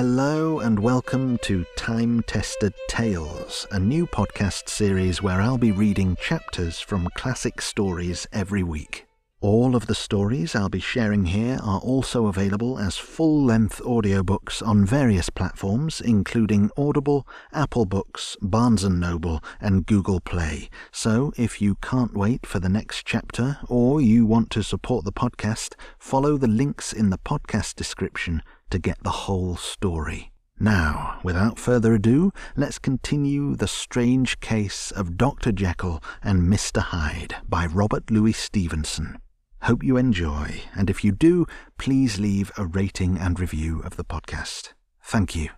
Hello and welcome to Time Tested Tales, a new podcast series where I'll be reading chapters from classic stories every week. All of the stories I'll be sharing here are also available as full length audiobooks on various platforms, including Audible, Apple Books, Barnes & Noble, and Google Play. So if you can't wait for the next chapter or you want to support the podcast, follow the links in the podcast description to get the whole story. Now, without further ado, let's continue The Strange Case of Dr. Jekyll and Mr. Hyde by Robert Louis Stevenson. Hope you enjoy, and if you do, please leave a rating and review of the podcast. Thank you.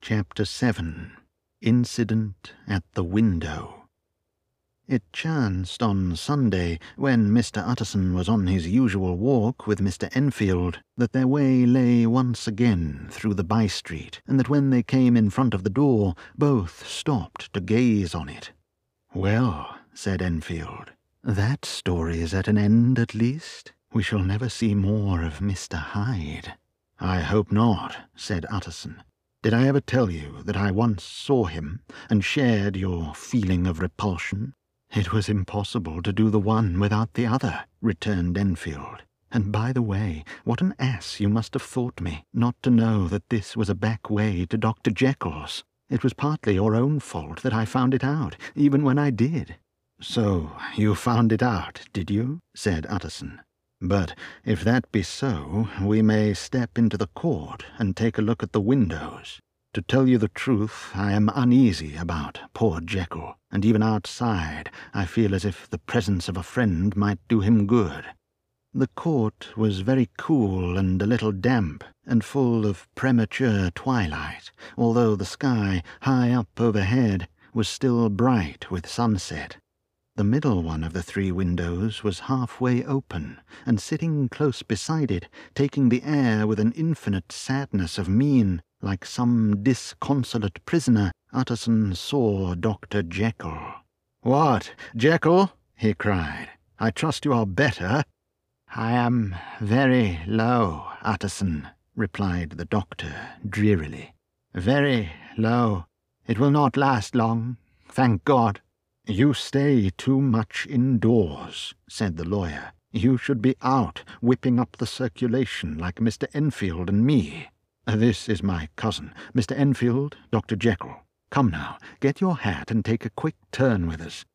Chapter 7 Incident at the Window it chanced on Sunday, when Mr. Utterson was on his usual walk with Mr. Enfield, that their way lay once again through the by street, and that when they came in front of the door, both stopped to gaze on it. Well, said Enfield, that story is at an end at least. We shall never see more of Mr. Hyde. I hope not, said Utterson. Did I ever tell you that I once saw him and shared your feeling of repulsion? It was impossible to do the one without the other, returned Enfield. And by the way, what an ass you must have thought me, not to know that this was a back way to Dr. Jekyll's. It was partly your own fault that I found it out, even when I did. So you found it out, did you? said Utterson. But if that be so, we may step into the court and take a look at the windows. To tell you the truth, I am uneasy about poor Jekyll, and even outside I feel as if the presence of a friend might do him good. The court was very cool and a little damp, and full of premature twilight, although the sky, high up overhead, was still bright with sunset. The middle one of the three windows was halfway open, and sitting close beside it, taking the air with an infinite sadness of mien, like some disconsolate prisoner, Utterson saw Dr. Jekyll. What, Jekyll? he cried. I trust you are better. I am very low, Utterson, replied the doctor drearily. Very low. It will not last long, thank God. You stay too much indoors, said the lawyer. You should be out, whipping up the circulation like Mr. Enfield and me. Uh, this is my cousin, Mr. Enfield, Dr. Jekyll. Come now, get your hat and take a quick turn with us.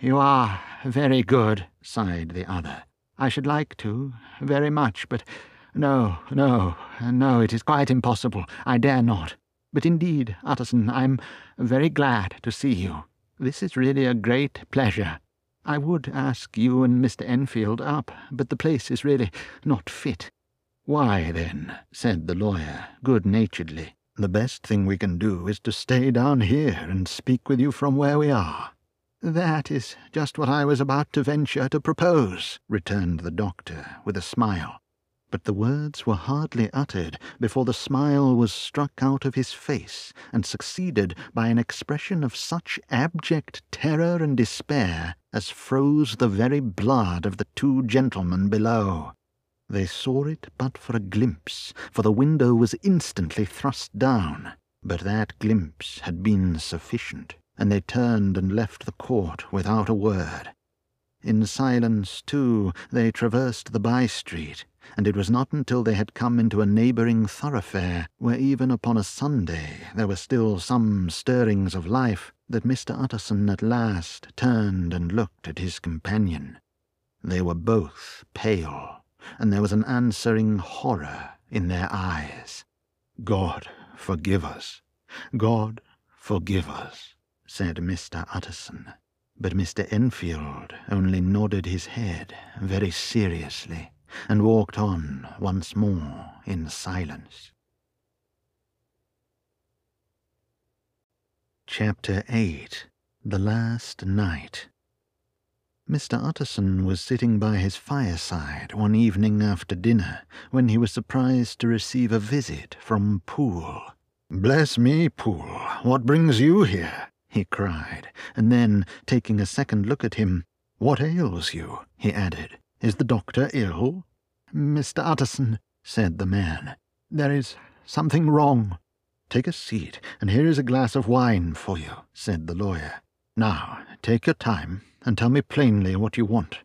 You are very good, sighed the other. I should like to, very much, but no, no, no, it is quite impossible. I dare not. But indeed, Utterson, I'm very glad to see you. This is really a great pleasure. I would ask you and Mr. Enfield up, but the place is really not fit. Why, then, said the lawyer, good naturedly, the best thing we can do is to stay down here and speak with you from where we are. That is just what I was about to venture to propose, returned the doctor with a smile. But the words were hardly uttered before the smile was struck out of his face and succeeded by an expression of such abject terror and despair as froze the very blood of the two gentlemen below. They saw it but for a glimpse, for the window was instantly thrust down. But that glimpse had been sufficient, and they turned and left the court without a word. In silence, too, they traversed the by street, and it was not until they had come into a neighbouring thoroughfare, where even upon a Sunday there were still some stirrings of life, that Mr. Utterson at last turned and looked at his companion. They were both pale and there was an answering horror in their eyes. God forgive us, God forgive us, said Mr. Utterson. But Mr. Enfield only nodded his head very seriously and walked on once more in silence. Chapter 8 The Last Night Mr. Utterson was sitting by his fireside one evening after dinner when he was surprised to receive a visit from Poole. Bless me, Poole, what brings you here? he cried, and then, taking a second look at him, What ails you? he added. Is the doctor ill? Mr. Utterson, said the man, there is something wrong. Take a seat, and here is a glass of wine for you, said the lawyer. Now, take your time, and tell me plainly what you want.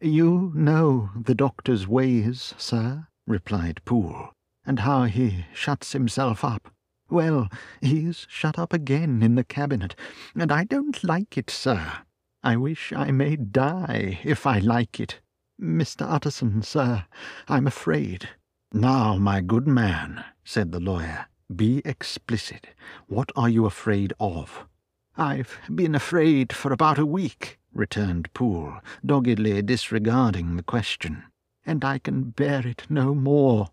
You know the doctor's ways, sir, replied Poole, and how he shuts himself up. Well, he's shut up again in the cabinet, and I don't like it, sir. I wish I may die if I like it. Mr. Utterson, sir, I'm afraid. Now, my good man, said the lawyer, be explicit. What are you afraid of? I've been afraid for about a week, returned Poole, doggedly disregarding the question, and I can bear it no more.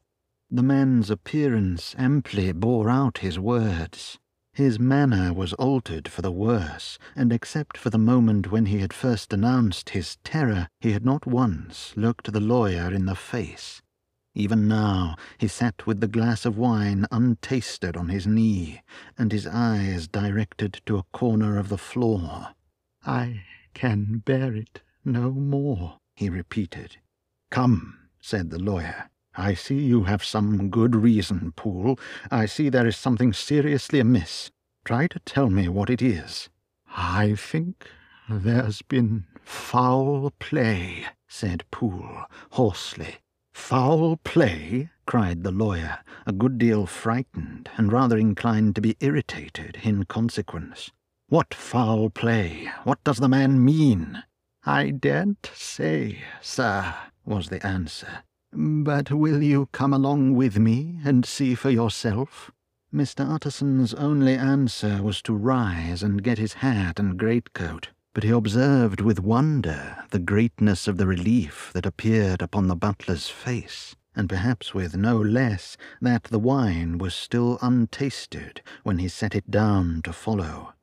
The man's appearance amply bore out his words. His manner was altered for the worse, and except for the moment when he had first announced his terror, he had not once looked the lawyer in the face. Even now he sat with the glass of wine untasted on his knee, and his eyes directed to a corner of the floor. I can bear it no more, he repeated. Come, said the lawyer. I see you have some good reason, Poole. I see there is something seriously amiss. Try to tell me what it is. I think there's been foul play, said Poole hoarsely. Foul play? cried the lawyer, a good deal frightened and rather inclined to be irritated in consequence. What foul play? What does the man mean? I daren't say, sir, was the answer. But will you come along with me and see for yourself? Mr. Utterson's only answer was to rise and get his hat and greatcoat but he observed with wonder the greatness of the relief that appeared upon the butler's face, and perhaps with no less that the wine was still untasted when he set it down to follow.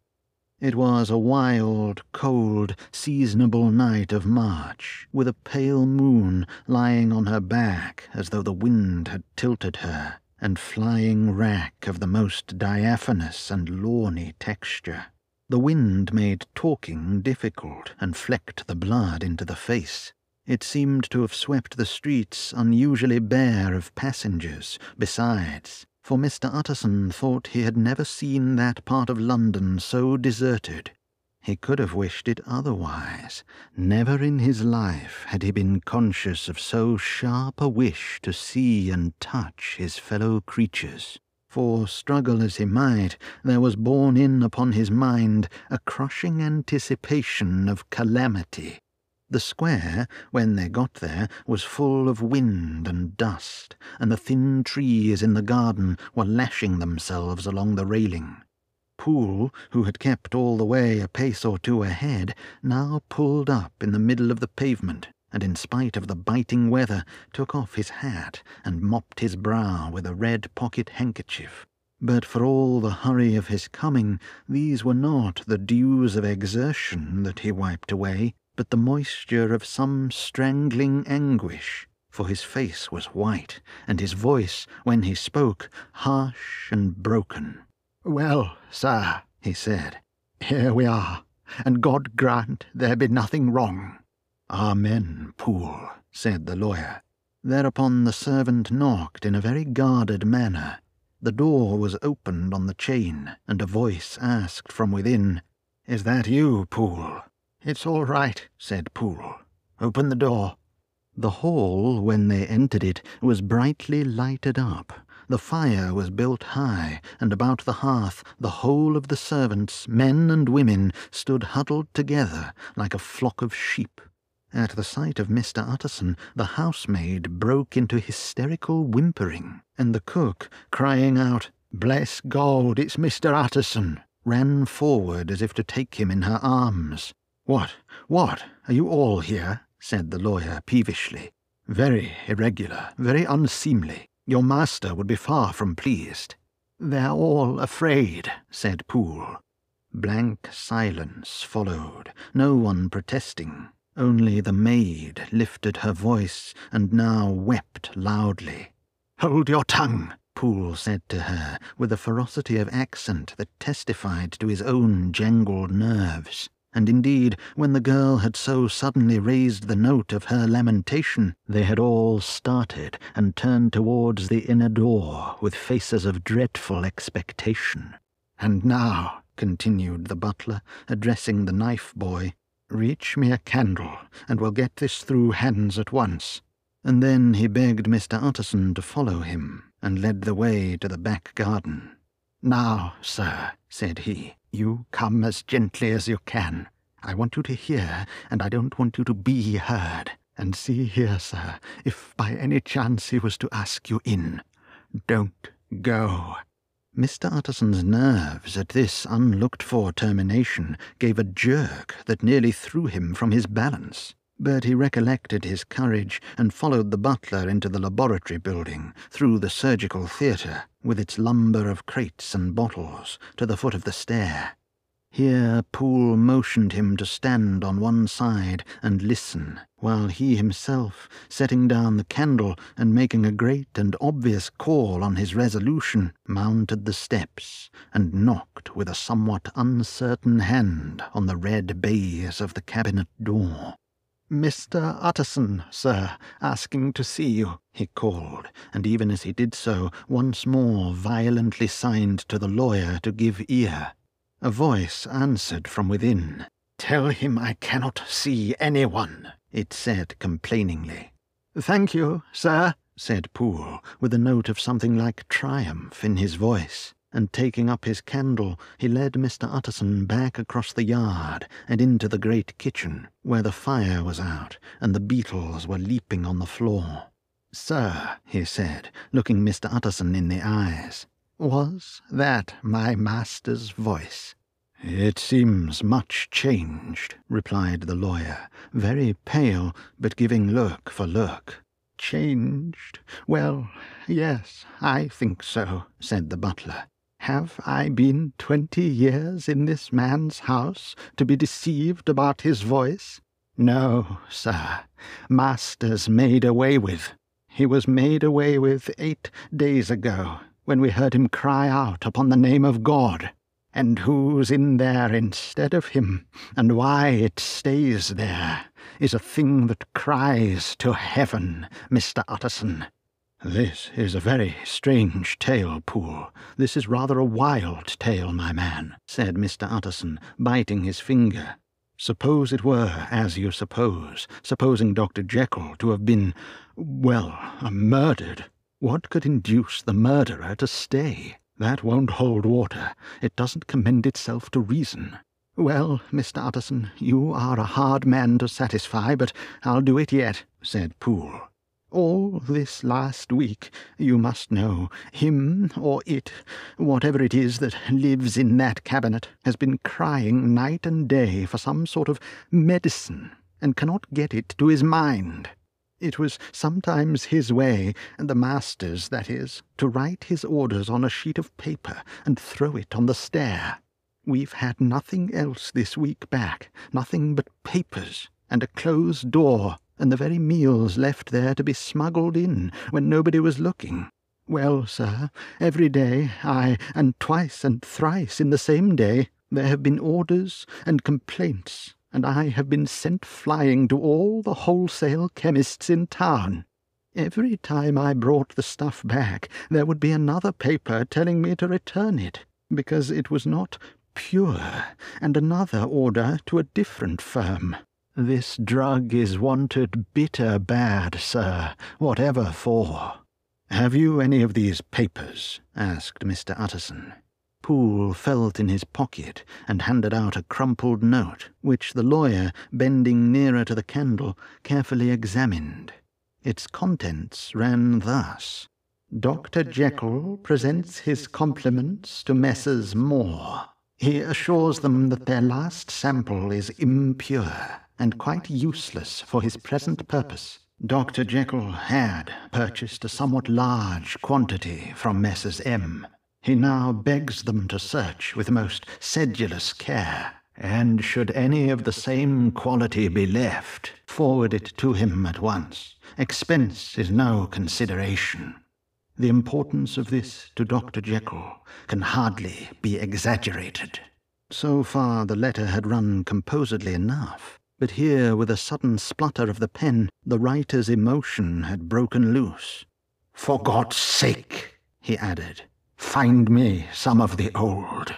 It was a wild, cold, seasonable night of March, with a pale moon lying on her back as though the wind had tilted her, and flying wrack of the most diaphanous and lawny texture. The wind made talking difficult and flecked the blood into the face. It seemed to have swept the streets unusually bare of passengers, besides, for Mr. Utterson thought he had never seen that part of London so deserted. He could have wished it otherwise. Never in his life had he been conscious of so sharp a wish to see and touch his fellow creatures for, struggle as he might, there was borne in upon his mind a crushing anticipation of calamity. The square, when they got there, was full of wind and dust, and the thin trees in the garden were lashing themselves along the railing. Poole, who had kept all the way a pace or two ahead, now pulled up in the middle of the pavement, and in spite of the biting weather took off his hat and mopped his brow with a red pocket handkerchief. But for all the hurry of his coming, these were not the dews of exertion that he wiped away, but the moisture of some strangling anguish, for his face was white, and his voice, when he spoke, harsh and broken. Well, sir, he said, here we are, and God grant there be nothing wrong. Amen, Poole, said the lawyer. Thereupon the servant knocked in a very guarded manner. The door was opened on the chain, and a voice asked from within, Is that you, Poole? It's all right, said Poole. Open the door. The hall, when they entered it, was brightly lighted up. The fire was built high, and about the hearth the whole of the servants, men and women, stood huddled together like a flock of sheep. At the sight of Mr. Utterson, the housemaid broke into hysterical whimpering, and the cook, crying out, Bless God, it's Mr. Utterson, ran forward as if to take him in her arms. What, what, are you all here? said the lawyer peevishly. Very irregular, very unseemly. Your master would be far from pleased. They're all afraid, said Poole. Blank silence followed, no one protesting. Only the maid lifted her voice and now wept loudly. Hold your tongue, Poole said to her, with a ferocity of accent that testified to his own jangled nerves, and indeed, when the girl had so suddenly raised the note of her lamentation, they had all started and turned towards the inner door with faces of dreadful expectation. And now, continued the butler, addressing the knife boy, reach me a candle, and we'll get this through hands at once. And then he begged Mr. Utterson to follow him, and led the way to the back garden. Now, sir, said he, you come as gently as you can. I want you to hear, and I don't want you to be heard. And see here, sir, if by any chance he was to ask you in, don't go. Mr. Utterson's nerves at this unlooked for termination gave a jerk that nearly threw him from his balance. But he recollected his courage and followed the butler into the laboratory building, through the surgical theatre, with its lumber of crates and bottles, to the foot of the stair. Here Poole motioned him to stand on one side and listen, while he himself, setting down the candle and making a great and obvious call on his resolution, mounted the steps and knocked with a somewhat uncertain hand on the red baize of the cabinet door. Mr. Utterson, sir, asking to see you, he called, and even as he did so, once more violently signed to the lawyer to give ear. A voice answered from within. Tell him I cannot see anyone, it said complainingly. Thank you, sir, said Poole, with a note of something like triumph in his voice and taking up his candle, he led Mr. Utterson back across the yard and into the great kitchen, where the fire was out and the beetles were leaping on the floor. Sir, he said, looking Mr. Utterson in the eyes, was that my master's voice? It seems much changed, replied the lawyer, very pale, but giving look for look. Changed? Well, yes, I think so, said the butler. Have I been twenty years in this man's house to be deceived about his voice? No, sir. Master's made away with. He was made away with eight days ago, when we heard him cry out upon the name of God. And who's in there instead of him, and why it stays there, is a thing that cries to heaven, Mr. Utterson. This is a very strange tale, Poole. This is rather a wild tale, my man, said Mr. Utterson, biting his finger. Suppose it were as you suppose, supposing Dr. Jekyll to have been, well, murdered. What could induce the murderer to stay? That won't hold water. It doesn't commend itself to reason. Well, Mr. Utterson, you are a hard man to satisfy, but I'll do it yet, said Poole. All this last week, you must know, him or it, whatever it is that lives in that cabinet, has been crying night and day for some sort of medicine, and cannot get it to his mind. It was sometimes his way, and the master's, that is, to write his orders on a sheet of paper and throw it on the stair. We've had nothing else this week back, nothing but papers and a closed door and the very meals left there to be smuggled in when nobody was looking. Well, sir, every day, ay, and twice and thrice in the same day, there have been orders and complaints, and I have been sent flying to all the wholesale chemists in town. Every time I brought the stuff back, there would be another paper telling me to return it, because it was not pure, and another order to a different firm. This drug is wanted bitter bad, sir, whatever for. Have you any of these papers? asked Mr. Utterson. Poole felt in his pocket and handed out a crumpled note, which the lawyer, bending nearer to the candle, carefully examined. Its contents ran thus Dr. Jekyll presents his compliments to Messrs. Maw. He assures them that their last sample is impure and quite useless for his present purpose. Dr. Jekyll had purchased a somewhat large quantity from Messrs. M. He now begs them to search with most sedulous care, and should any of the same quality be left, forward it to him at once. Expense is no consideration. The importance of this to Dr. Jekyll can hardly be exaggerated. So far the letter had run composedly enough, but here, with a sudden splutter of the pen, the writer's emotion had broken loose. For God's sake, he added, find me some of the old.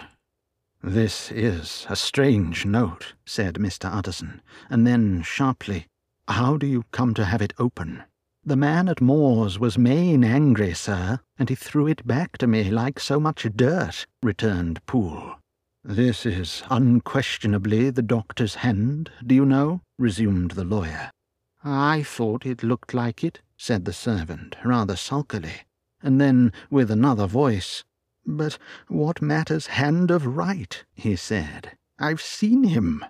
This is a strange note, said Mr. Utterson, and then sharply, How do you come to have it open? The man at Maw's was main angry, sir, and he threw it back to me like so much dirt, returned Poole. This is unquestionably the doctor's hand, do you know? resumed the lawyer. I thought it looked like it, said the servant, rather sulkily, and then, with another voice, But what matters hand of write? he said. I've seen him.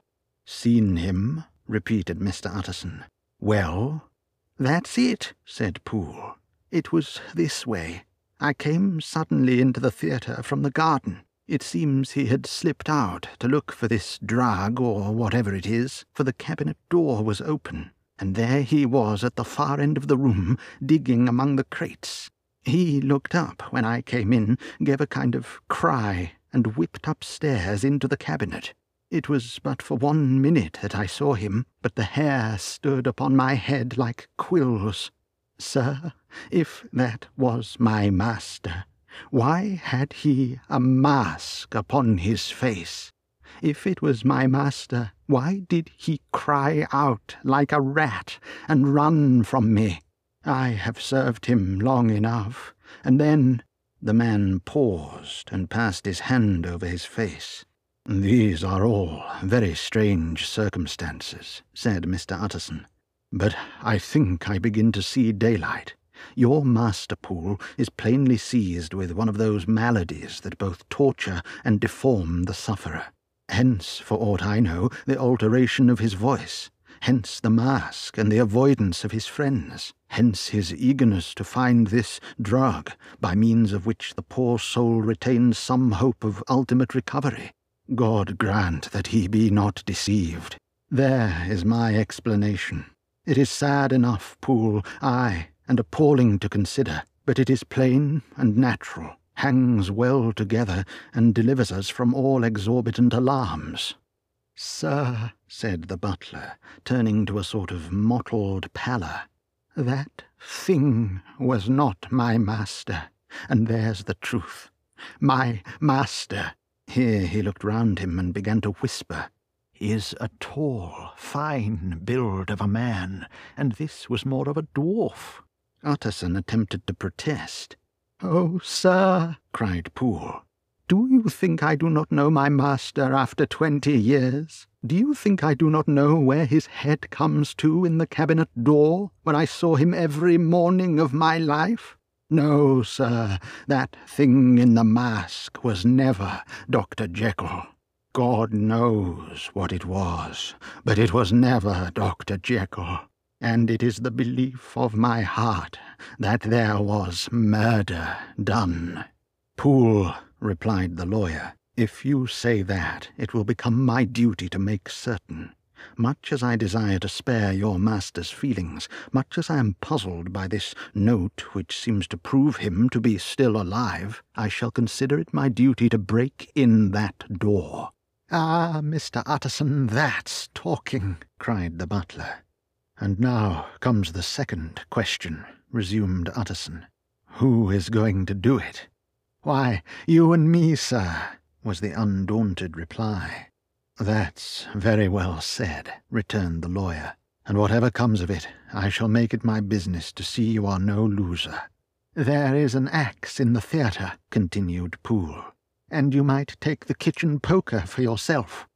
Seen him? repeated Mr. Utterson. Well? That's it, said Poole. It was this way. I came suddenly into the theatre from the garden. It seems he had slipped out to look for this drug or whatever it is, for the cabinet door was open, and there he was at the far end of the room, digging among the crates. He looked up when I came in, gave a kind of cry, and whipped upstairs into the cabinet. It was but for one minute that I saw him, but the hair stood upon my head like quills. Sir, if that was my master, why had he a mask upon his face? If it was my master, why did he cry out like a rat and run from me? I have served him long enough, and then the man paused and passed his hand over his face. These are all very strange circumstances, said Mr. Utterson. But I think I begin to see daylight. Your master Poole is plainly seized with one of those maladies that both torture and deform the sufferer. Hence, for aught I know, the alteration of his voice. Hence the mask and the avoidance of his friends. Hence his eagerness to find this drug, by means of which the poor soul retains some hope of ultimate recovery. God grant that he be not deceived. There is my explanation. It is sad enough, Poole, ay, and appalling to consider, but it is plain and natural, hangs well together, and delivers us from all exorbitant alarms. Sir, said the butler, turning to a sort of mottled pallor, that thing was not my master, and there's the truth. My master here he looked round him and began to whisper. Is a tall, fine build of a man, and this was more of a dwarf. Utterson attempted to protest. Oh, sir, cried Poole, do you think I do not know my master after twenty years? Do you think I do not know where his head comes to in the cabinet door, when I saw him every morning of my life? No, sir, that thing in the mask was never Dr. Jekyll. God knows what it was, but it was never Dr. Jekyll. And it is the belief of my heart that there was murder done. Poole, replied the lawyer, if you say that, it will become my duty to make certain. Much as I desire to spare your master's feelings, much as I am puzzled by this note which seems to prove him to be still alive, I shall consider it my duty to break in that door. Ah, Mr. Utterson, that's talking, cried the butler. And now comes the second question, resumed Utterson. Who is going to do it? Why, you and me, sir, was the undaunted reply. That's very well said, returned the lawyer, and whatever comes of it, I shall make it my business to see you are no loser. There is an axe in the theatre, continued Poole, and you might take the kitchen poker for yourself.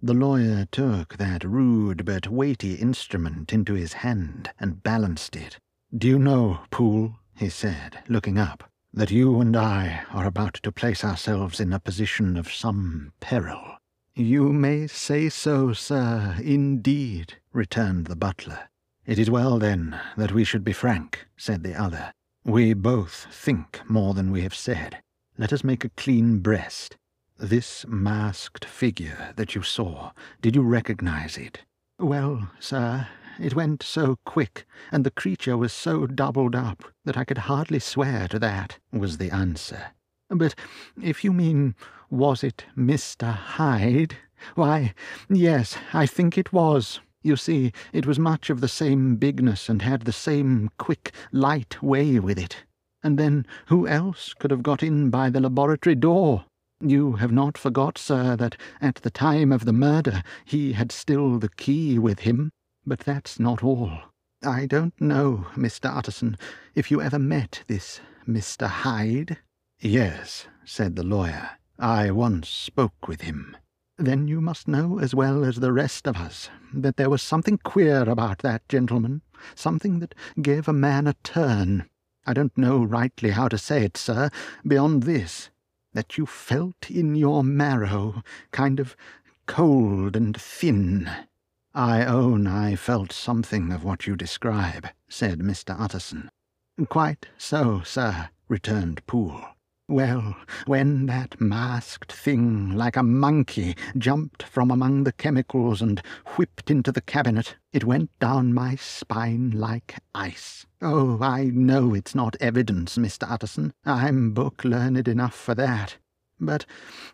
The lawyer took that rude but weighty instrument into his hand and balanced it. Do you know, Poole, he said, looking up, that you and I are about to place ourselves in a position of some peril? You may say so, sir, indeed, returned the butler. It is well, then, that we should be frank, said the other. We both think more than we have said. Let us make a clean breast. This masked figure that you saw, did you recognize it? Well, sir, it went so quick, and the creature was so doubled up, that I could hardly swear to that, was the answer. But if you mean, was it Mr. Hyde? Why, yes, I think it was. You see, it was much of the same bigness and had the same quick, light way with it. And then who else could have got in by the laboratory door? You have not forgot, sir, that at the time of the murder he had still the key with him. But that's not all. I don't know, Mr. Utterson, if you ever met this Mr. Hyde. Yes, said the lawyer. I once spoke with him. Then you must know as well as the rest of us that there was something queer about that gentleman, something that gave a man a turn. I don't know rightly how to say it, sir, beyond this that you felt in your marrow, kind of cold and thin. I own I felt something of what you describe, said Mr. Utterson. Quite so, sir, returned Poole. Well, when that masked thing, like a monkey, jumped from among the chemicals and whipped into the cabinet, it went down my spine like ice. Oh, I know it's not evidence, Mr. Utterson. I'm book learned enough for that. But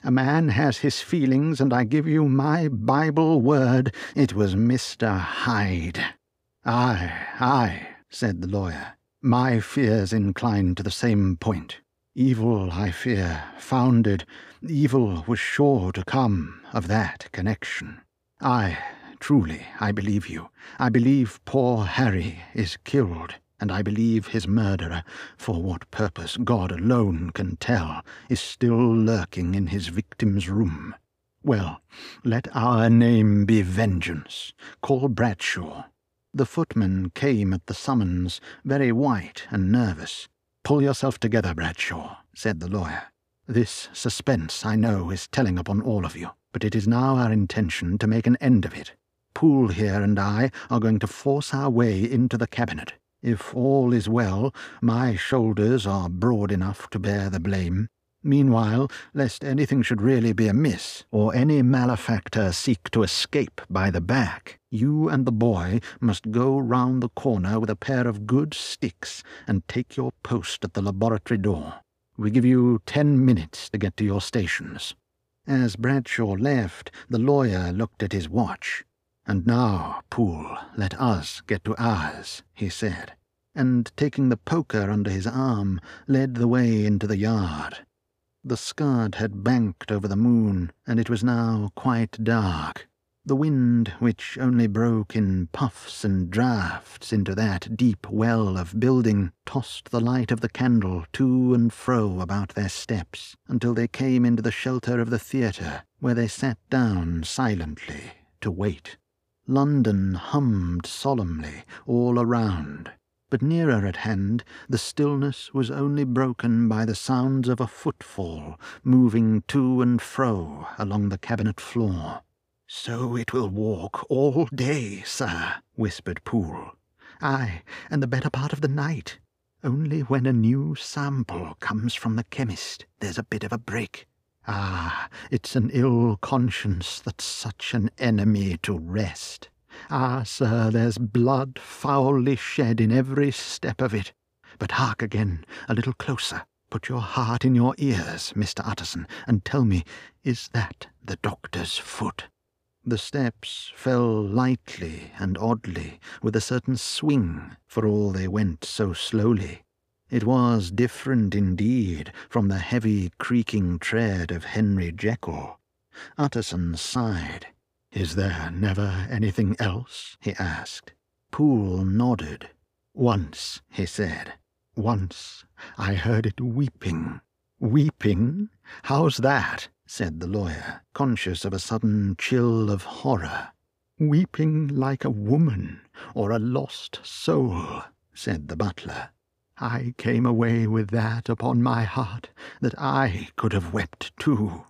a man has his feelings, and I give you my Bible word it was Mr. Hyde. Ay, ay, said the lawyer. My fears incline to the same point. Evil, I fear, founded, evil was sure to come of that connection. Ay, truly, I believe you. I believe poor Harry is killed, and I believe his murderer, for what purpose God alone can tell, is still lurking in his victim's room. Well, let our name be Vengeance. Call Bradshaw. The footman came at the summons, very white and nervous. Pull yourself together, Bradshaw, said the lawyer. This suspense, I know, is telling upon all of you, but it is now our intention to make an end of it. Poole here and I are going to force our way into the cabinet. If all is well, my shoulders are broad enough to bear the blame. Meanwhile, lest anything should really be amiss, or any malefactor seek to escape by the back, you and the boy must go round the corner with a pair of good sticks and take your post at the laboratory door. We give you ten minutes to get to your stations. As Bradshaw left, the lawyer looked at his watch. And now, Poole, let us get to ours, he said, and taking the poker under his arm, led the way into the yard. The scud had banked over the moon, and it was now quite dark. The wind, which only broke in puffs and draughts into that deep well of building, tossed the light of the candle to and fro about their steps until they came into the shelter of the theatre, where they sat down silently to wait. London hummed solemnly all around, but nearer at hand the stillness was only broken by the sounds of a footfall moving to and fro along the cabinet floor. So it will walk all day, sir, whispered Poole. Ay, and the better part of the night. Only when a new sample comes from the chemist there's a bit of a break. Ah, it's an ill conscience that's such an enemy to rest. Ah, sir, there's blood foully shed in every step of it. But hark again, a little closer. Put your heart in your ears, Mr. Utterson, and tell me, is that the doctor's foot? The steps fell lightly and oddly, with a certain swing, for all they went so slowly. It was different indeed from the heavy creaking tread of Henry Jekyll. Utterson sighed. Is there never anything else? he asked. Poole nodded. Once, he said. Once I heard it weeping. Weeping? How's that? said the lawyer, conscious of a sudden chill of horror. Weeping like a woman or a lost soul, said the butler. I came away with that upon my heart that I could have wept too.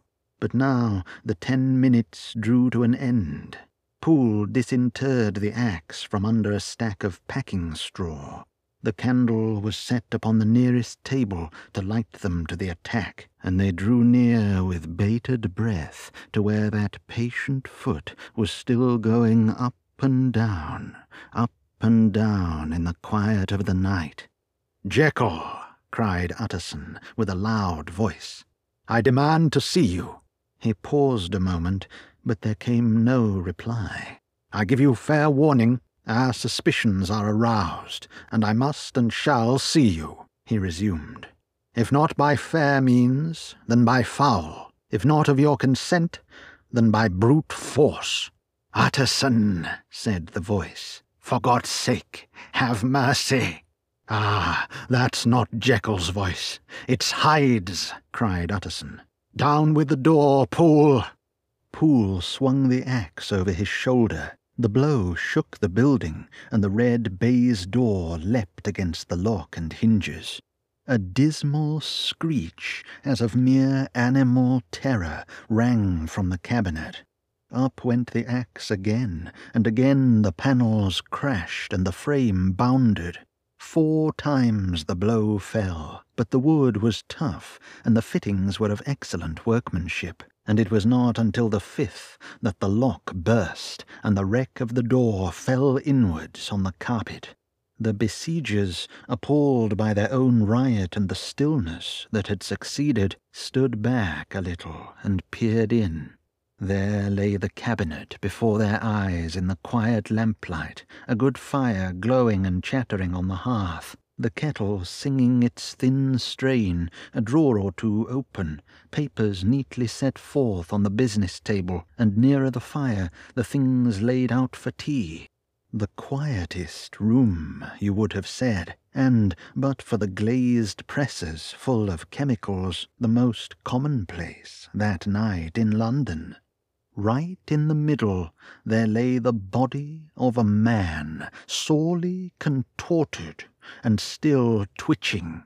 But now the ten minutes drew to an end. Poole disinterred the axe from under a stack of packing straw. The candle was set upon the nearest table to light them to the attack, and they drew near with bated breath to where that patient foot was still going up and down, up and down in the quiet of the night. Jekyll! cried Utterson with a loud voice. I demand to see you. He paused a moment, but there came no reply. I give you fair warning. Our suspicions are aroused, and I must and shall see you, he resumed. If not by fair means, then by foul. If not of your consent, then by brute force. Utterson, said the voice, for God's sake, have mercy. Ah, that's not Jekyll's voice. It's Hyde's, cried Utterson. Down with the door, Poole. Poole swung the axe over his shoulder. The blow shook the building, and the red baize door leapt against the lock and hinges. A dismal screech, as of mere animal terror, rang from the cabinet. Up went the axe again, and again the panels crashed and the frame bounded. Four times the blow fell, but the wood was tough, and the fittings were of excellent workmanship, and it was not until the fifth that the lock burst, and the wreck of the door fell inwards on the carpet. The besiegers, appalled by their own riot and the stillness that had succeeded, stood back a little and peered in. There lay the cabinet before their eyes in the quiet lamplight, a good fire glowing and chattering on the hearth, the kettle singing its thin strain, a drawer or two open, papers neatly set forth on the business table, and nearer the fire the things laid out for tea, the quietest room, you would have said, and, but for the glazed presses full of chemicals, the most commonplace that night in London. Right in the middle there lay the body of a man, sorely contorted and still twitching.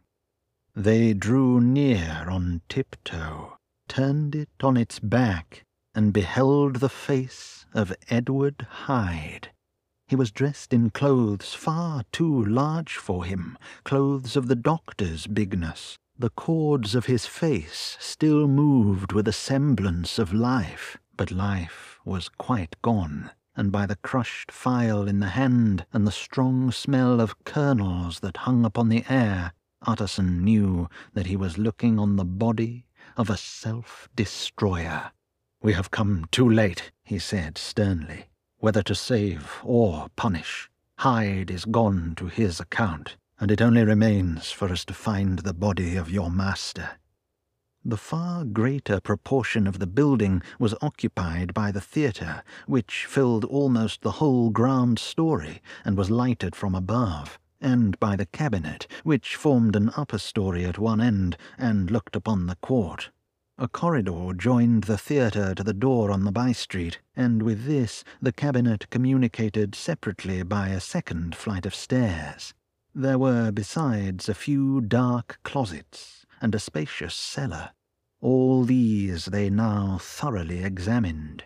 They drew near on tiptoe, turned it on its back, and beheld the face of Edward Hyde. He was dressed in clothes far too large for him, clothes of the doctor's bigness. The cords of his face still moved with a semblance of life, but life was quite gone, and by the crushed file in the hand and the strong smell of kernels that hung upon the air, Utterson knew that he was looking on the body of a self-destroyer. We have come too late, he said sternly whether to save or punish. Hyde is gone to his account, and it only remains for us to find the body of your master. The far greater proportion of the building was occupied by the theatre, which filled almost the whole ground story and was lighted from above, and by the cabinet, which formed an upper story at one end and looked upon the court. A corridor joined the theatre to the door on the by street, and with this the cabinet communicated separately by a second flight of stairs. There were, besides, a few dark closets and a spacious cellar. All these they now thoroughly examined.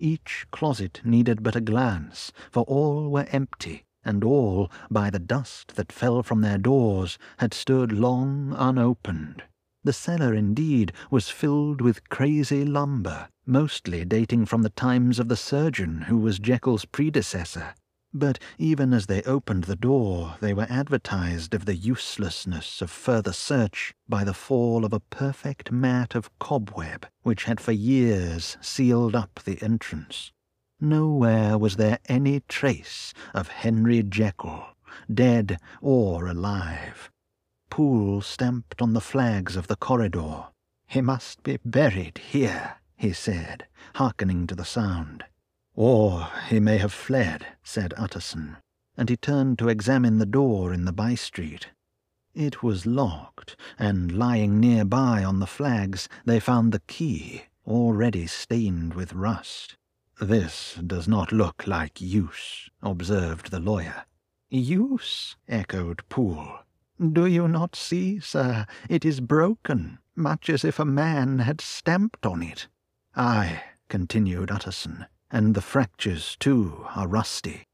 Each closet needed but a glance, for all were empty, and all, by the dust that fell from their doors, had stood long unopened. The cellar, indeed, was filled with crazy lumber, mostly dating from the times of the surgeon who was Jekyll's predecessor. But even as they opened the door, they were advertised of the uselessness of further search by the fall of a perfect mat of cobweb which had for years sealed up the entrance. Nowhere was there any trace of Henry Jekyll, dead or alive. Poole stamped on the flags of the corridor. He must be buried here, he said, hearkening to the sound. Or he may have fled, said Utterson, and he turned to examine the door in the by street. It was locked, and lying near by on the flags they found the key, already stained with rust. This does not look like use, observed the lawyer. Use? echoed Poole. Do you not see, sir, it is broken, much as if a man had stamped on it? Ay, continued Utterson, and the fractures, too, are rusty.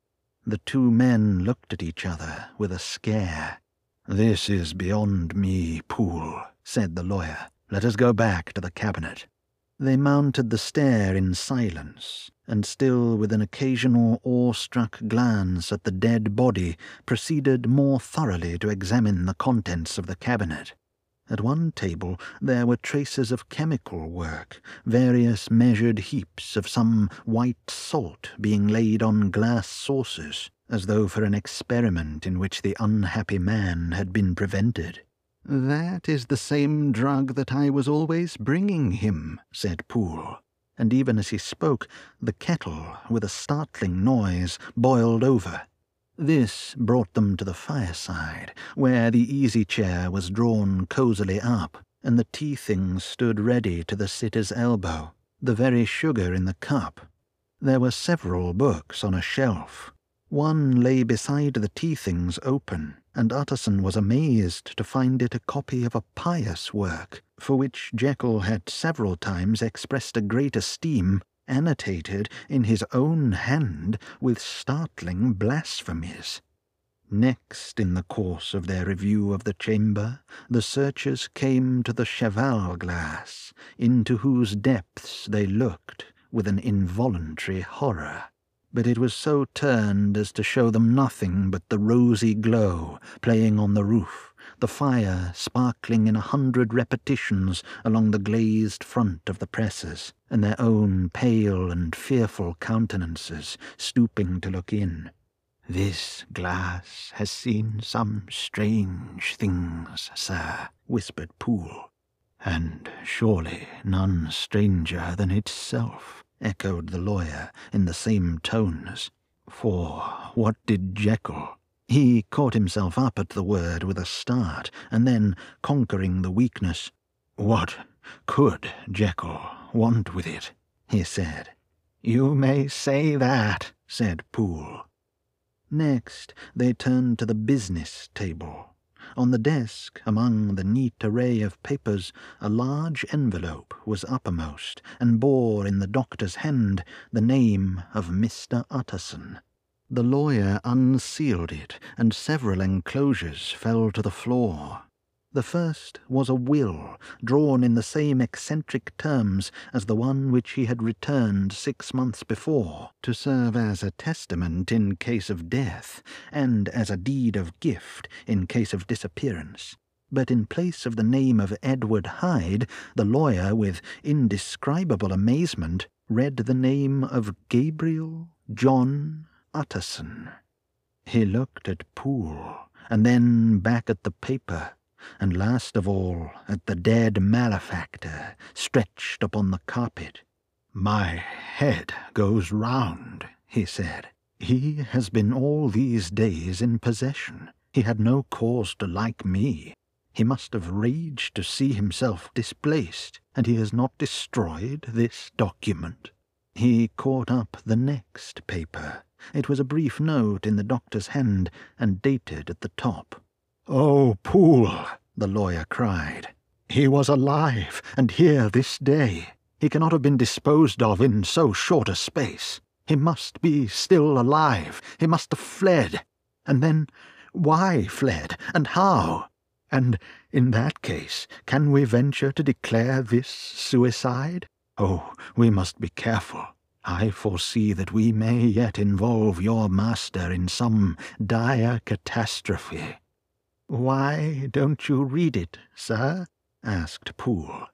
The two men looked at each other with a scare. This is beyond me, Poole, said the lawyer. Let us go back to the cabinet. They mounted the stair in silence, and still with an occasional awe-struck glance at the dead body, proceeded more thoroughly to examine the contents of the cabinet. At one table there were traces of chemical work, various measured heaps of some white salt being laid on glass saucers, as though for an experiment in which the unhappy man had been prevented. That is the same drug that I was always bringing him, said Poole. And even as he spoke, the kettle, with a startling noise, boiled over. This brought them to the fireside, where the easy chair was drawn cosily up, and the tea things stood ready to the sitter's elbow, the very sugar in the cup. There were several books on a shelf. One lay beside the tea things open, and Utterson was amazed to find it a copy of a pious work, for which Jekyll had several times expressed a great esteem, annotated in his own hand with startling blasphemies. Next, in the course of their review of the chamber, the searchers came to the cheval glass, into whose depths they looked with an involuntary horror but it was so turned as to show them nothing but the rosy glow playing on the roof, the fire sparkling in a hundred repetitions along the glazed front of the presses, and their own pale and fearful countenances stooping to look in. This glass has seen some strange things, sir, whispered Poole, and surely none stranger than itself echoed the lawyer in the same tones. For what did Jekyll? He caught himself up at the word with a start, and then, conquering the weakness, What could Jekyll want with it? he said. You may say that, said Poole. Next, they turned to the business table. On the desk, among the neat array of papers, a large envelope was uppermost, and bore in the doctor's hand the name of Mr. Utterson. The lawyer unsealed it, and several enclosures fell to the floor. The first was a will, drawn in the same eccentric terms as the one which he had returned six months before, to serve as a testament in case of death, and as a deed of gift in case of disappearance. But in place of the name of Edward Hyde, the lawyer, with indescribable amazement, read the name of Gabriel John Utterson. He looked at Poole, and then back at the paper and last of all at the dead malefactor stretched upon the carpet. My head goes round, he said. He has been all these days in possession. He had no cause to like me. He must have raged to see himself displaced, and he has not destroyed this document. He caught up the next paper. It was a brief note in the doctor's hand, and dated at the top. Oh, Poole, the lawyer cried. He was alive, and here this day. He cannot have been disposed of in so short a space. He must be still alive. He must have fled. And then, why fled, and how? And in that case, can we venture to declare this suicide? Oh, we must be careful. I foresee that we may yet involve your master in some dire catastrophe. Why don't you read it, sir? asked Poole.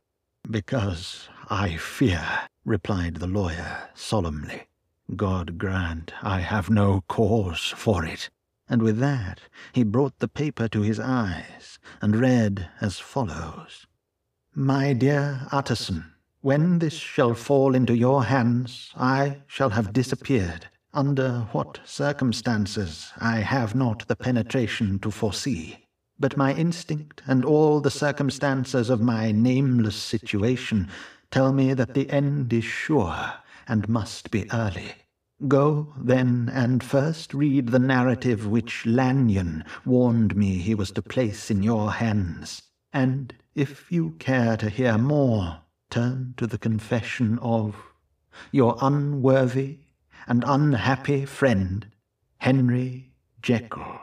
Because I fear, replied the lawyer solemnly. God grant I have no cause for it. And with that he brought the paper to his eyes and read as follows My dear Utterson, when this shall fall into your hands, I shall have disappeared. Under what circumstances I have not the penetration to foresee but my instinct and all the circumstances of my nameless situation tell me that the end is sure and must be early. Go, then, and first read the narrative which Lanyon warned me he was to place in your hands, and if you care to hear more, turn to the confession of your unworthy and unhappy friend, Henry Jekyll.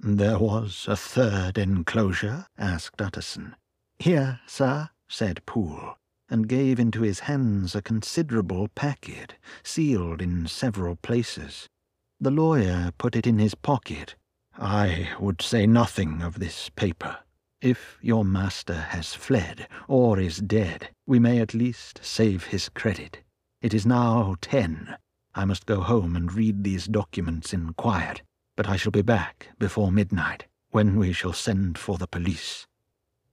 There was a third enclosure? asked Utterson. Here, sir, said Poole. and gave into his hands a considerable packet, sealed in several places. The lawyer put it in his pocket. I would say nothing of this paper. If your master has fled or is dead, we may at least save his credit. It is now ten. I must go home and read these documents in quiet, but I shall be back before midnight, when we shall send for the police.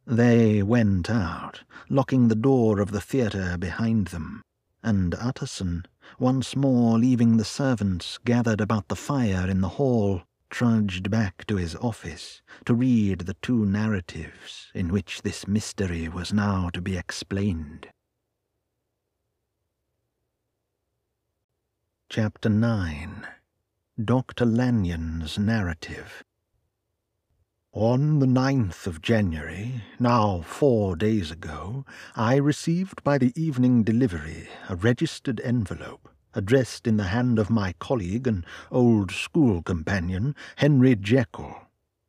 They went out, locking the door of the theatre behind them, and Utterson, once more leaving the servants gathered about the fire in the hall, trudged back to his office to read the two narratives in which this mystery was now to be explained. Chapter 9 Dr. Lanyon's Narrative on the ninth of January, now four days ago, I received by the evening delivery a registered envelope addressed in the hand of my colleague and old school companion, Henry Jekyll.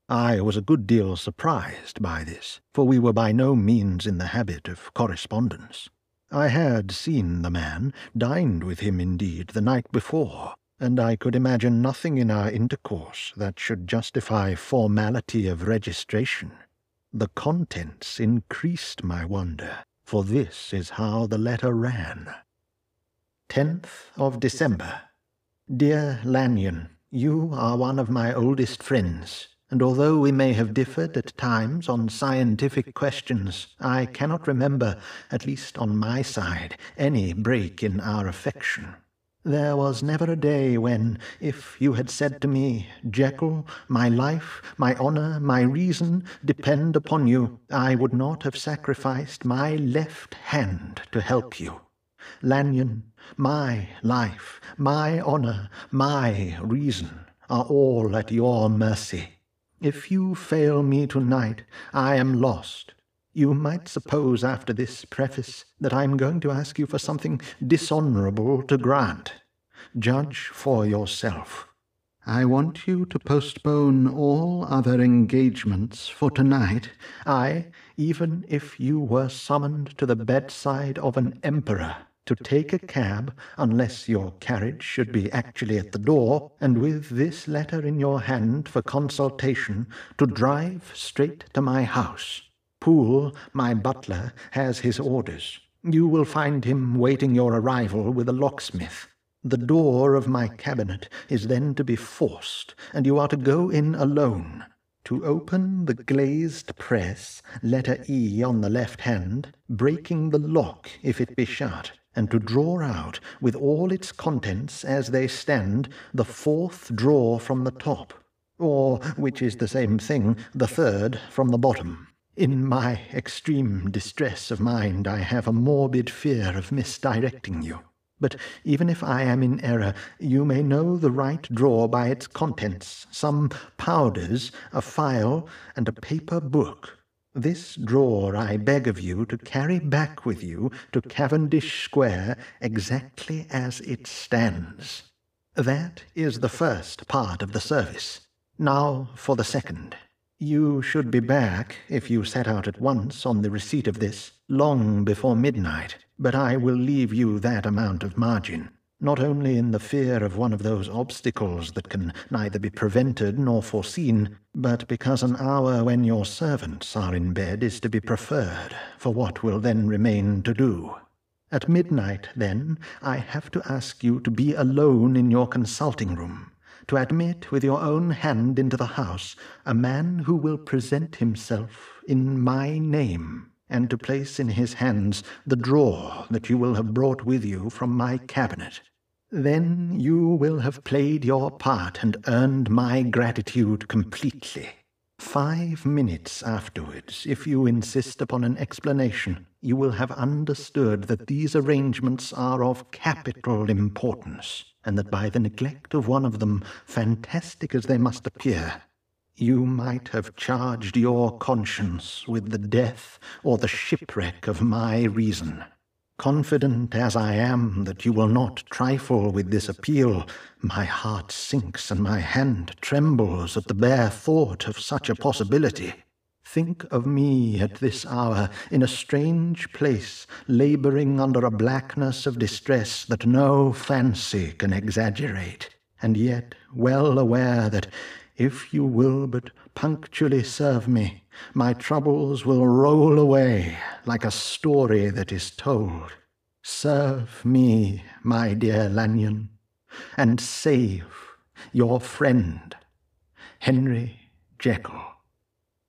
I was a good deal surprised by this, for we were by no means in the habit of correspondence. I had seen the man, dined with him indeed the night before, and I could imagine nothing in our intercourse that should justify formality of registration. The contents increased my wonder, for this is how the letter ran. 10th of December. Dear Lanyon, you are one of my oldest friends, and although we may have differed at times on scientific questions, I cannot remember, at least on my side, any break in our affection. There was never a day when, if you had said to me, Jekyll, my life, my honour, my reason depend upon you, I would not have sacrificed my left hand to help you. Lanyon, my life, my honour, my reason are all at your mercy. If you fail me tonight, I am lost. You might suppose after this preface that I am going to ask you for something dishonourable to grant. Judge for yourself. I want you to postpone all other engagements for tonight. I, even if you were summoned to the bedside of an emperor, to take a cab, unless your carriage should be actually at the door, and with this letter in your hand for consultation, to drive straight to my house. Poole, my butler, has his orders. You will find him waiting your arrival with a locksmith. The door of my cabinet is then to be forced, and you are to go in alone. To open the glazed press, letter E on the left hand, breaking the lock if it be shut, and to draw out, with all its contents as they stand, the fourth drawer from the top, or, which is the same thing, the third from the bottom. In my extreme distress of mind, I have a morbid fear of misdirecting you. But even if I am in error, you may know the right drawer by its contents some powders, a file, and a paper book. This drawer I beg of you to carry back with you to Cavendish Square exactly as it stands. That is the first part of the service. Now for the second. You should be back, if you set out at once on the receipt of this, long before midnight, but I will leave you that amount of margin, not only in the fear of one of those obstacles that can neither be prevented nor foreseen, but because an hour when your servants are in bed is to be preferred for what will then remain to do. At midnight, then, I have to ask you to be alone in your consulting room to admit with your own hand into the house a man who will present himself in my name, and to place in his hands the drawer that you will have brought with you from my cabinet. Then you will have played your part and earned my gratitude completely. Five minutes afterwards, if you insist upon an explanation, you will have understood that these arrangements are of capital importance and that by the neglect of one of them, fantastic as they must appear, you might have charged your conscience with the death or the shipwreck of my reason. Confident as I am that you will not trifle with this appeal, my heart sinks and my hand trembles at the bare thought of such a possibility. Think of me at this hour in a strange place, labouring under a blackness of distress that no fancy can exaggerate, and yet well aware that if you will but punctually serve me, my troubles will roll away like a story that is told. Serve me, my dear Lanyon, and save your friend, Henry Jekyll.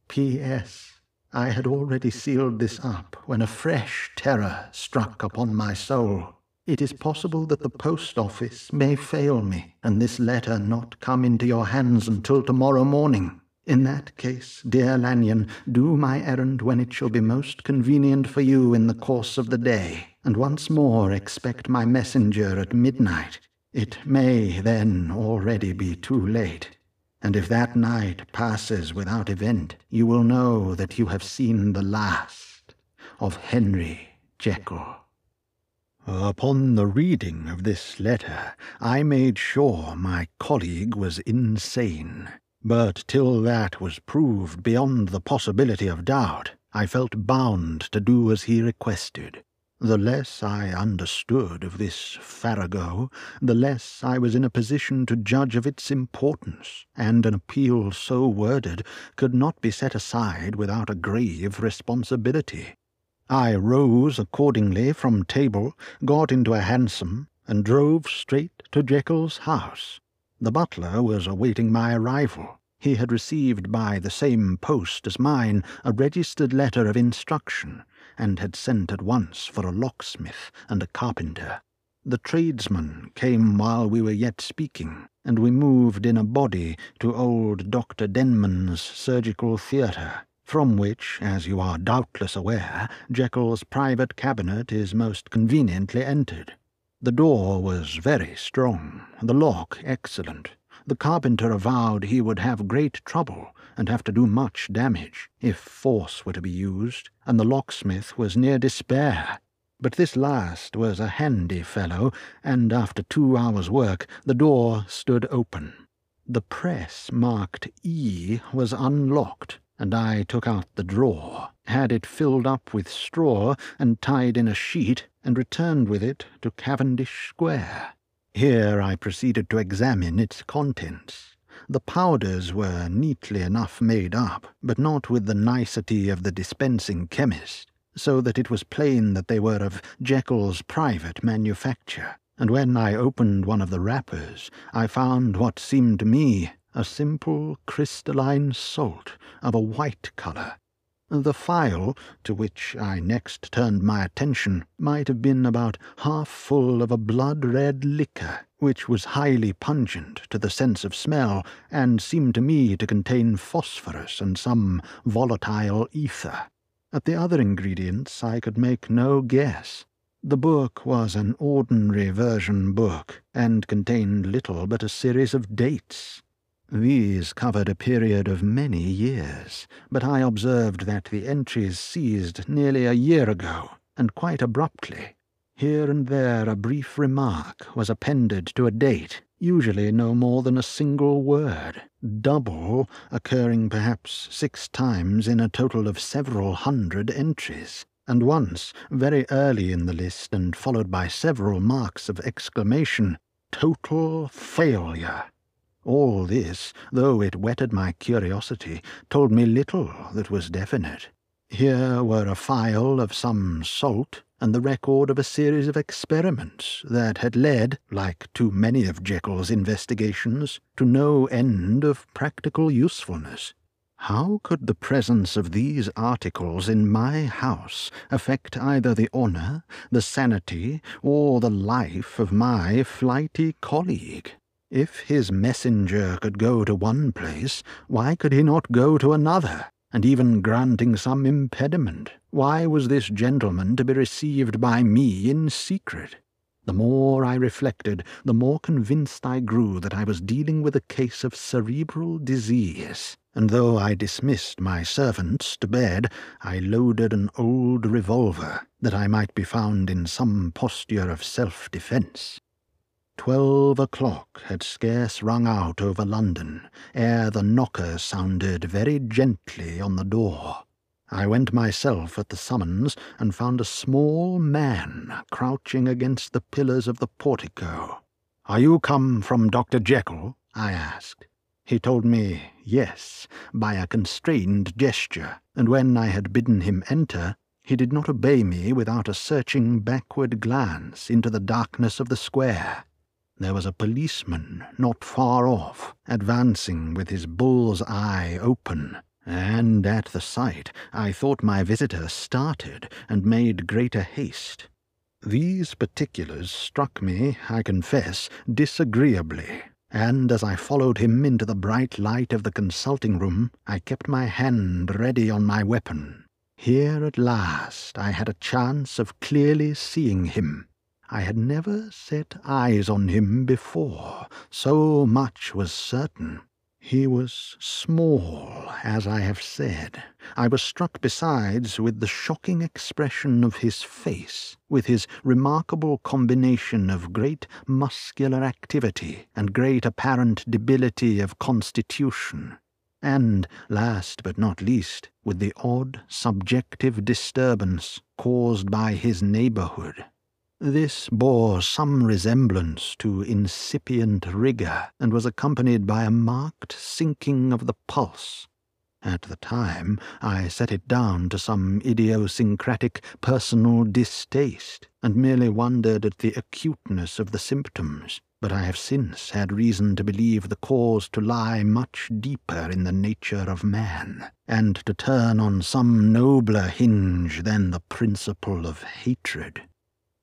P.S. I had already sealed this up when a fresh terror struck upon my soul. It is possible that the post office may fail me, and this letter not come into your hands until tomorrow morning. In that case, dear Lanyon, do my errand when it shall be most convenient for you in the course of the day, and once more expect my messenger at midnight. It may then already be too late and if that night passes without event, you will know that you have seen the last of Henry Jekyll. Upon the reading of this letter, I made sure my colleague was insane, but till that was proved beyond the possibility of doubt, I felt bound to do as he requested. The less I understood of this farrago, the less I was in a position to judge of its importance, and an appeal so worded could not be set aside without a grave responsibility. I rose accordingly from table, got into a hansom, and drove straight to Jekyll's house. The butler was awaiting my arrival. He had received by the same post as mine a registered letter of instruction, and had sent at once for a locksmith and a carpenter. The tradesmen came while we were yet speaking, and we moved in a body to old Dr. Denman's surgical theatre, from which, as you are doubtless aware, Jekyll's private cabinet is most conveniently entered. The door was very strong, the lock excellent. The carpenter avowed he would have great trouble, and have to do much damage, if force were to be used, and the locksmith was near despair. But this last was a handy fellow, and after two hours' work the door stood open. The press marked E was unlocked, and I took out the drawer, had it filled up with straw and tied in a sheet, and returned with it to Cavendish Square. Here I proceeded to examine its contents. The powders were neatly enough made up, but not with the nicety of the dispensing chemist, so that it was plain that they were of Jekyll's private manufacture, and when I opened one of the wrappers, I found what seemed to me a simple crystalline salt of a white colour, the phial, to which I next turned my attention, might have been about half full of a blood-red liquor, which was highly pungent to the sense of smell, and seemed to me to contain phosphorus and some volatile ether. At the other ingredients I could make no guess. The book was an ordinary version book, and contained little but a series of dates, these covered a period of many years, but I observed that the entries ceased nearly a year ago, and quite abruptly. Here and there a brief remark was appended to a date, usually no more than a single word, double occurring perhaps six times in a total of several hundred entries, and once, very early in the list and followed by several marks of exclamation, total failure. All this, though it whetted my curiosity, told me little that was definite. Here were a phial of some salt, and the record of a series of experiments that had led, like too many of Jekyll's investigations, to no end of practical usefulness. How could the presence of these articles in my house affect either the honour, the sanity, or the life of my flighty colleague? If his messenger could go to one place, why could he not go to another? And even granting some impediment, why was this gentleman to be received by me in secret? The more I reflected, the more convinced I grew that I was dealing with a case of cerebral disease, and though I dismissed my servants to bed, I loaded an old revolver, that I might be found in some posture of self-defence. Twelve o'clock had scarce rung out over London ere the knocker sounded very gently on the door. I went myself at the summons and found a small man crouching against the pillars of the portico. Are you come from Dr. Jekyll? I asked. He told me yes by a constrained gesture, and when I had bidden him enter, he did not obey me without a searching backward glance into the darkness of the square. There was a policeman not far off, advancing with his bull's eye open, and at the sight I thought my visitor started and made greater haste. These particulars struck me, I confess, disagreeably, and as I followed him into the bright light of the consulting room, I kept my hand ready on my weapon. Here at last I had a chance of clearly seeing him. I had never set eyes on him before, so much was certain. He was small, as I have said. I was struck besides with the shocking expression of his face, with his remarkable combination of great muscular activity and great apparent debility of constitution, and, last but not least, with the odd subjective disturbance caused by his neighbourhood. This bore some resemblance to incipient rigour, and was accompanied by a marked sinking of the pulse. At the time, I set it down to some idiosyncratic personal distaste, and merely wondered at the acuteness of the symptoms, but I have since had reason to believe the cause to lie much deeper in the nature of man, and to turn on some nobler hinge than the principle of hatred.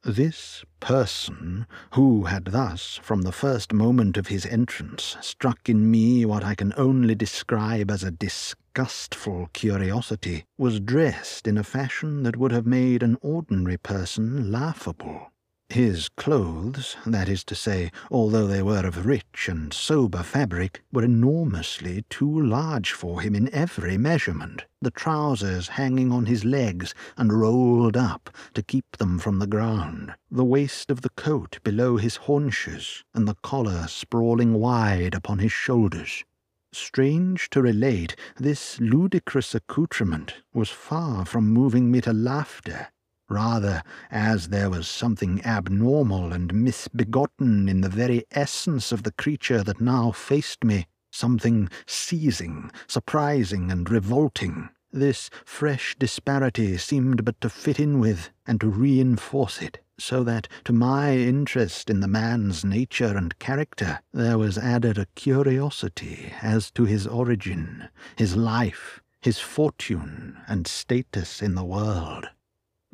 This person, who had thus, from the first moment of his entrance, struck in me what I can only describe as a disgustful curiosity, was dressed in a fashion that would have made an ordinary person laughable. His clothes, that is to say, although they were of rich and sober fabric, were enormously too large for him in every measurement, the trousers hanging on his legs and rolled up to keep them from the ground, the waist of the coat below his haunches, and the collar sprawling wide upon his shoulders. Strange to relate, this ludicrous accoutrement was far from moving me to laughter rather as there was something abnormal and misbegotten in the very essence of the creature that now faced me, something seizing, surprising, and revolting. This fresh disparity seemed but to fit in with and to reinforce it, so that to my interest in the man's nature and character there was added a curiosity as to his origin, his life, his fortune, and status in the world.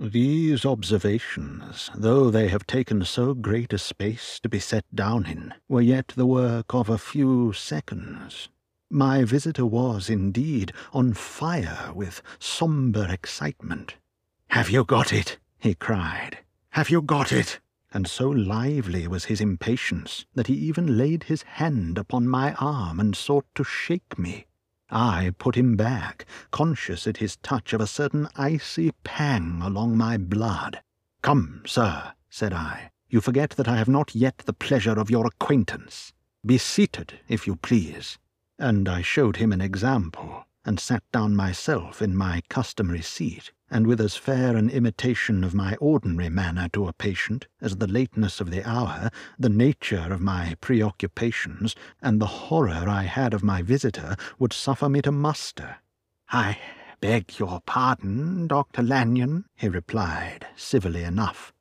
These observations, though they have taken so great a space to be set down in, were yet the work of a few seconds. My visitor was, indeed, on fire with sombre excitement. Have you got it? he cried. Have you got it? And so lively was his impatience that he even laid his hand upon my arm and sought to shake me. I put him back, conscious at his touch of a certain icy pang along my blood. Come, sir, said I, you forget that I have not yet the pleasure of your acquaintance. Be seated, if you please. And I showed him an example, and sat down myself in my customary seat and with as fair an imitation of my ordinary manner to a patient as the lateness of the hour, the nature of my preoccupations, and the horror I had of my visitor would suffer me to muster. I beg your pardon, Dr. Lanyon, he replied, civilly enough.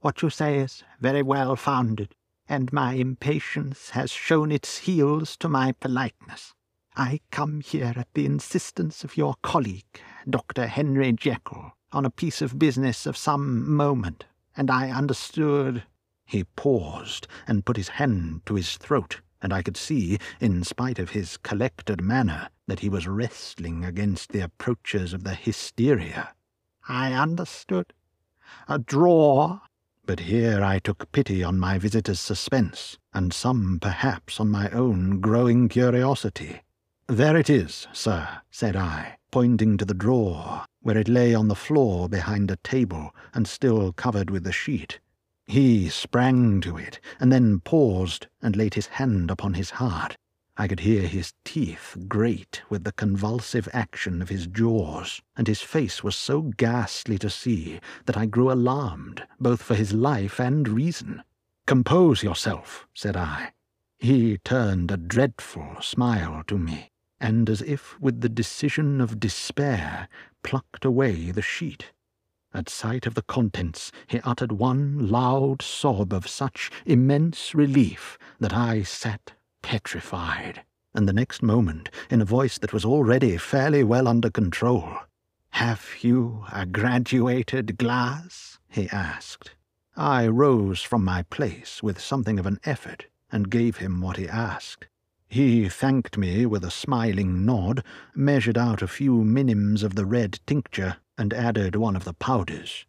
What you say is very well founded, and my impatience has shown its heels to my politeness. I come here at the insistence of your colleague, Dr. Henry Jekyll, on a piece of business of some moment, and I understood. He paused and put his hand to his throat, and I could see, in spite of his collected manner, that he was wrestling against the approaches of the hysteria. I understood. A drawer. But here I took pity on my visitor's suspense, and some perhaps on my own growing curiosity. There it is, sir, said I, pointing to the drawer, where it lay on the floor behind a table and still covered with the sheet. He sprang to it, and then paused and laid his hand upon his heart. I could hear his teeth grate with the convulsive action of his jaws, and his face was so ghastly to see that I grew alarmed, both for his life and reason. Compose yourself, said I. He turned a dreadful smile to me, and as if with the decision of despair, plucked away the sheet. At sight of the contents, he uttered one loud sob of such immense relief that I sat petrified, and the next moment, in a voice that was already fairly well under control, Have you a graduated glass? he asked. I rose from my place with something of an effort and gave him what he asked. He thanked me with a smiling nod, measured out a few minims of the red tincture, and added one of the powders.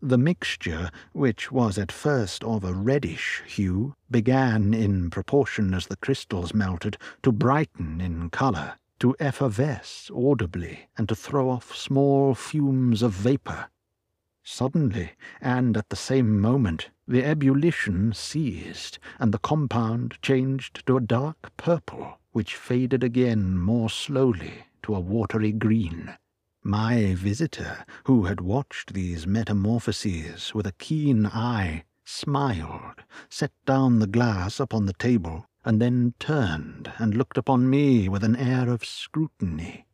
The mixture, which was at first of a reddish hue, began, in proportion as the crystals melted, to brighten in colour, to effervesce audibly, and to throw off small fumes of vapour. Suddenly, and at the same moment, the ebullition ceased, and the compound changed to a dark purple, which faded again more slowly to a watery green. My visitor, who had watched these metamorphoses with a keen eye, smiled, set down the glass upon the table, and then turned and looked upon me with an air of scrutiny.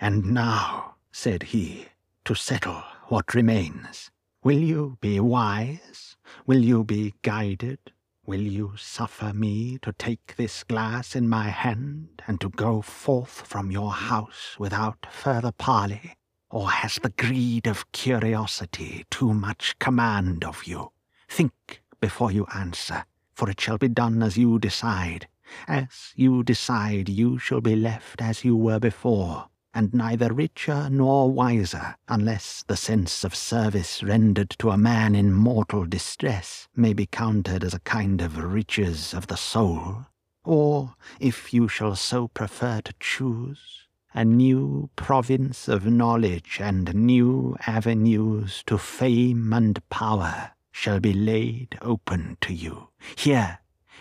And now, said he, to settle what remains, will you be wise? Will you be guided? Will you suffer me to take this glass in my hand, and to go forth from your house without further parley? Or has the greed of curiosity too much command of you? Think before you answer, for it shall be done as you decide. As you decide, you shall be left as you were before, and neither richer nor wiser, unless the sense of service rendered to a man in mortal distress may be counted as a kind of riches of the soul, or, if you shall so prefer to choose, a new province of knowledge and new avenues to fame and power shall be laid open to you, here,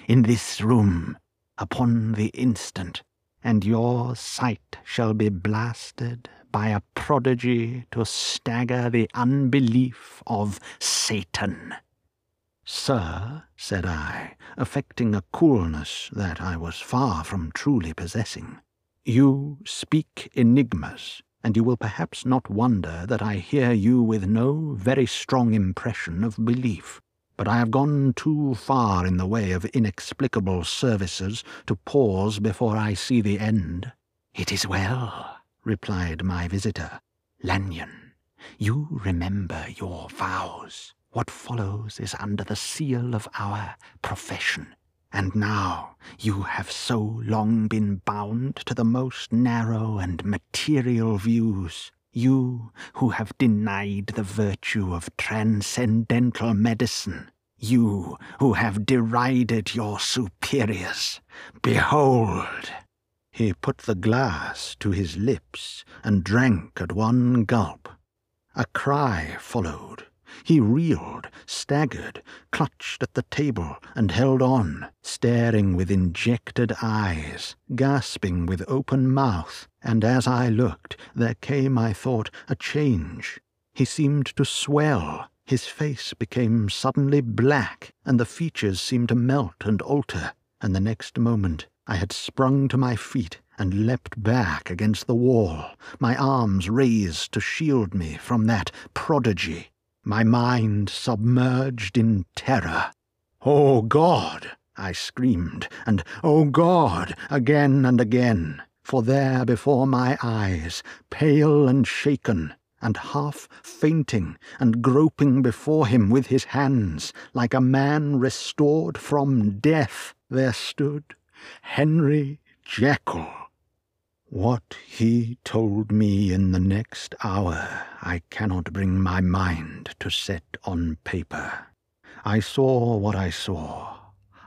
in this room, upon the instant and your sight shall be blasted by a prodigy to stagger the unbelief of Satan. Sir, said I, affecting a coolness that I was far from truly possessing, you speak enigmas, and you will perhaps not wonder that I hear you with no very strong impression of belief but I have gone too far in the way of inexplicable services to pause before I see the end. It is well, replied my visitor. Lanyon, you remember your vows. What follows is under the seal of our profession. And now you have so long been bound to the most narrow and material views you who have denied the virtue of transcendental medicine, you who have derided your superiors, behold! He put the glass to his lips and drank at one gulp. A cry followed. He reeled, staggered, clutched at the table, and held on, staring with injected eyes, gasping with open mouth, and as I looked, there came, I thought, a change. He seemed to swell, his face became suddenly black, and the features seemed to melt and alter, and the next moment I had sprung to my feet and leapt back against the wall, my arms raised to shield me from that prodigy, my mind submerged in terror. Oh God! I screamed, and Oh God! again and again for there before my eyes, pale and shaken, and half fainting and groping before him with his hands, like a man restored from death, there stood Henry Jekyll. What he told me in the next hour I cannot bring my mind to set on paper. I saw what I saw,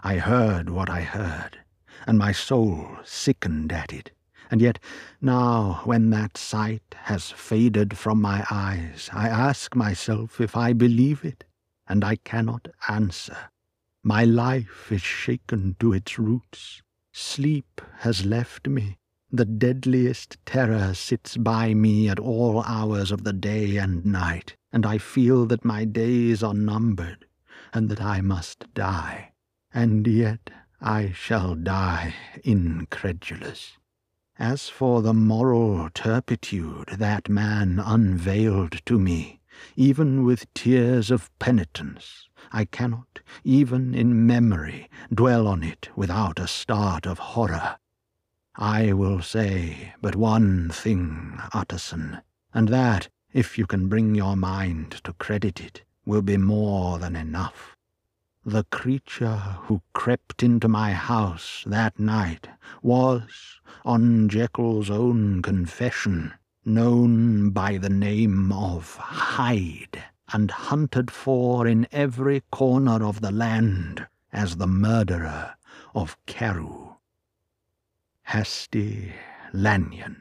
I heard what I heard, and my soul sickened at it. And yet now, when that sight has faded from my eyes, I ask myself if I believe it. and I cannot answer. My life is shaken to its roots. Sleep has left me. The deadliest terror sits by me at all hours of the day and night, and I feel that my days are numbered, and that I must die. And yet I shall die incredulous. As for the moral turpitude that man unveiled to me, even with tears of penitence, I cannot, even in memory, dwell on it without a start of horror. I will say but one thing, Utterson, and that, if you can bring your mind to credit it, will be more than enough. The creature who crept into my house that night was, on Jekyll's own confession, known by the name of Hyde, and hunted for in every corner of the land as the murderer of Carew. Hastie Lanyon.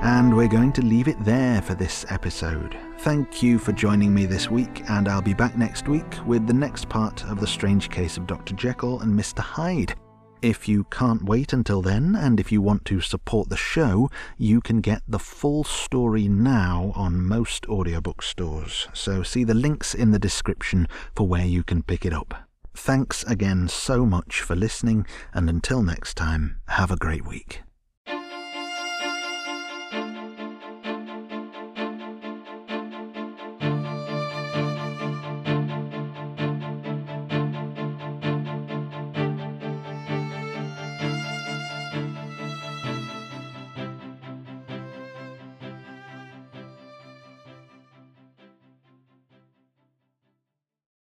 And we're going to leave it there for this episode. Thank you for joining me this week, and I'll be back next week with the next part of the strange case of Dr. Jekyll and Mr. Hyde. If you can't wait until then, and if you want to support the show, you can get the full story now on most audiobook stores. So see the links in the description for where you can pick it up. Thanks again so much for listening, and until next time, have a great week.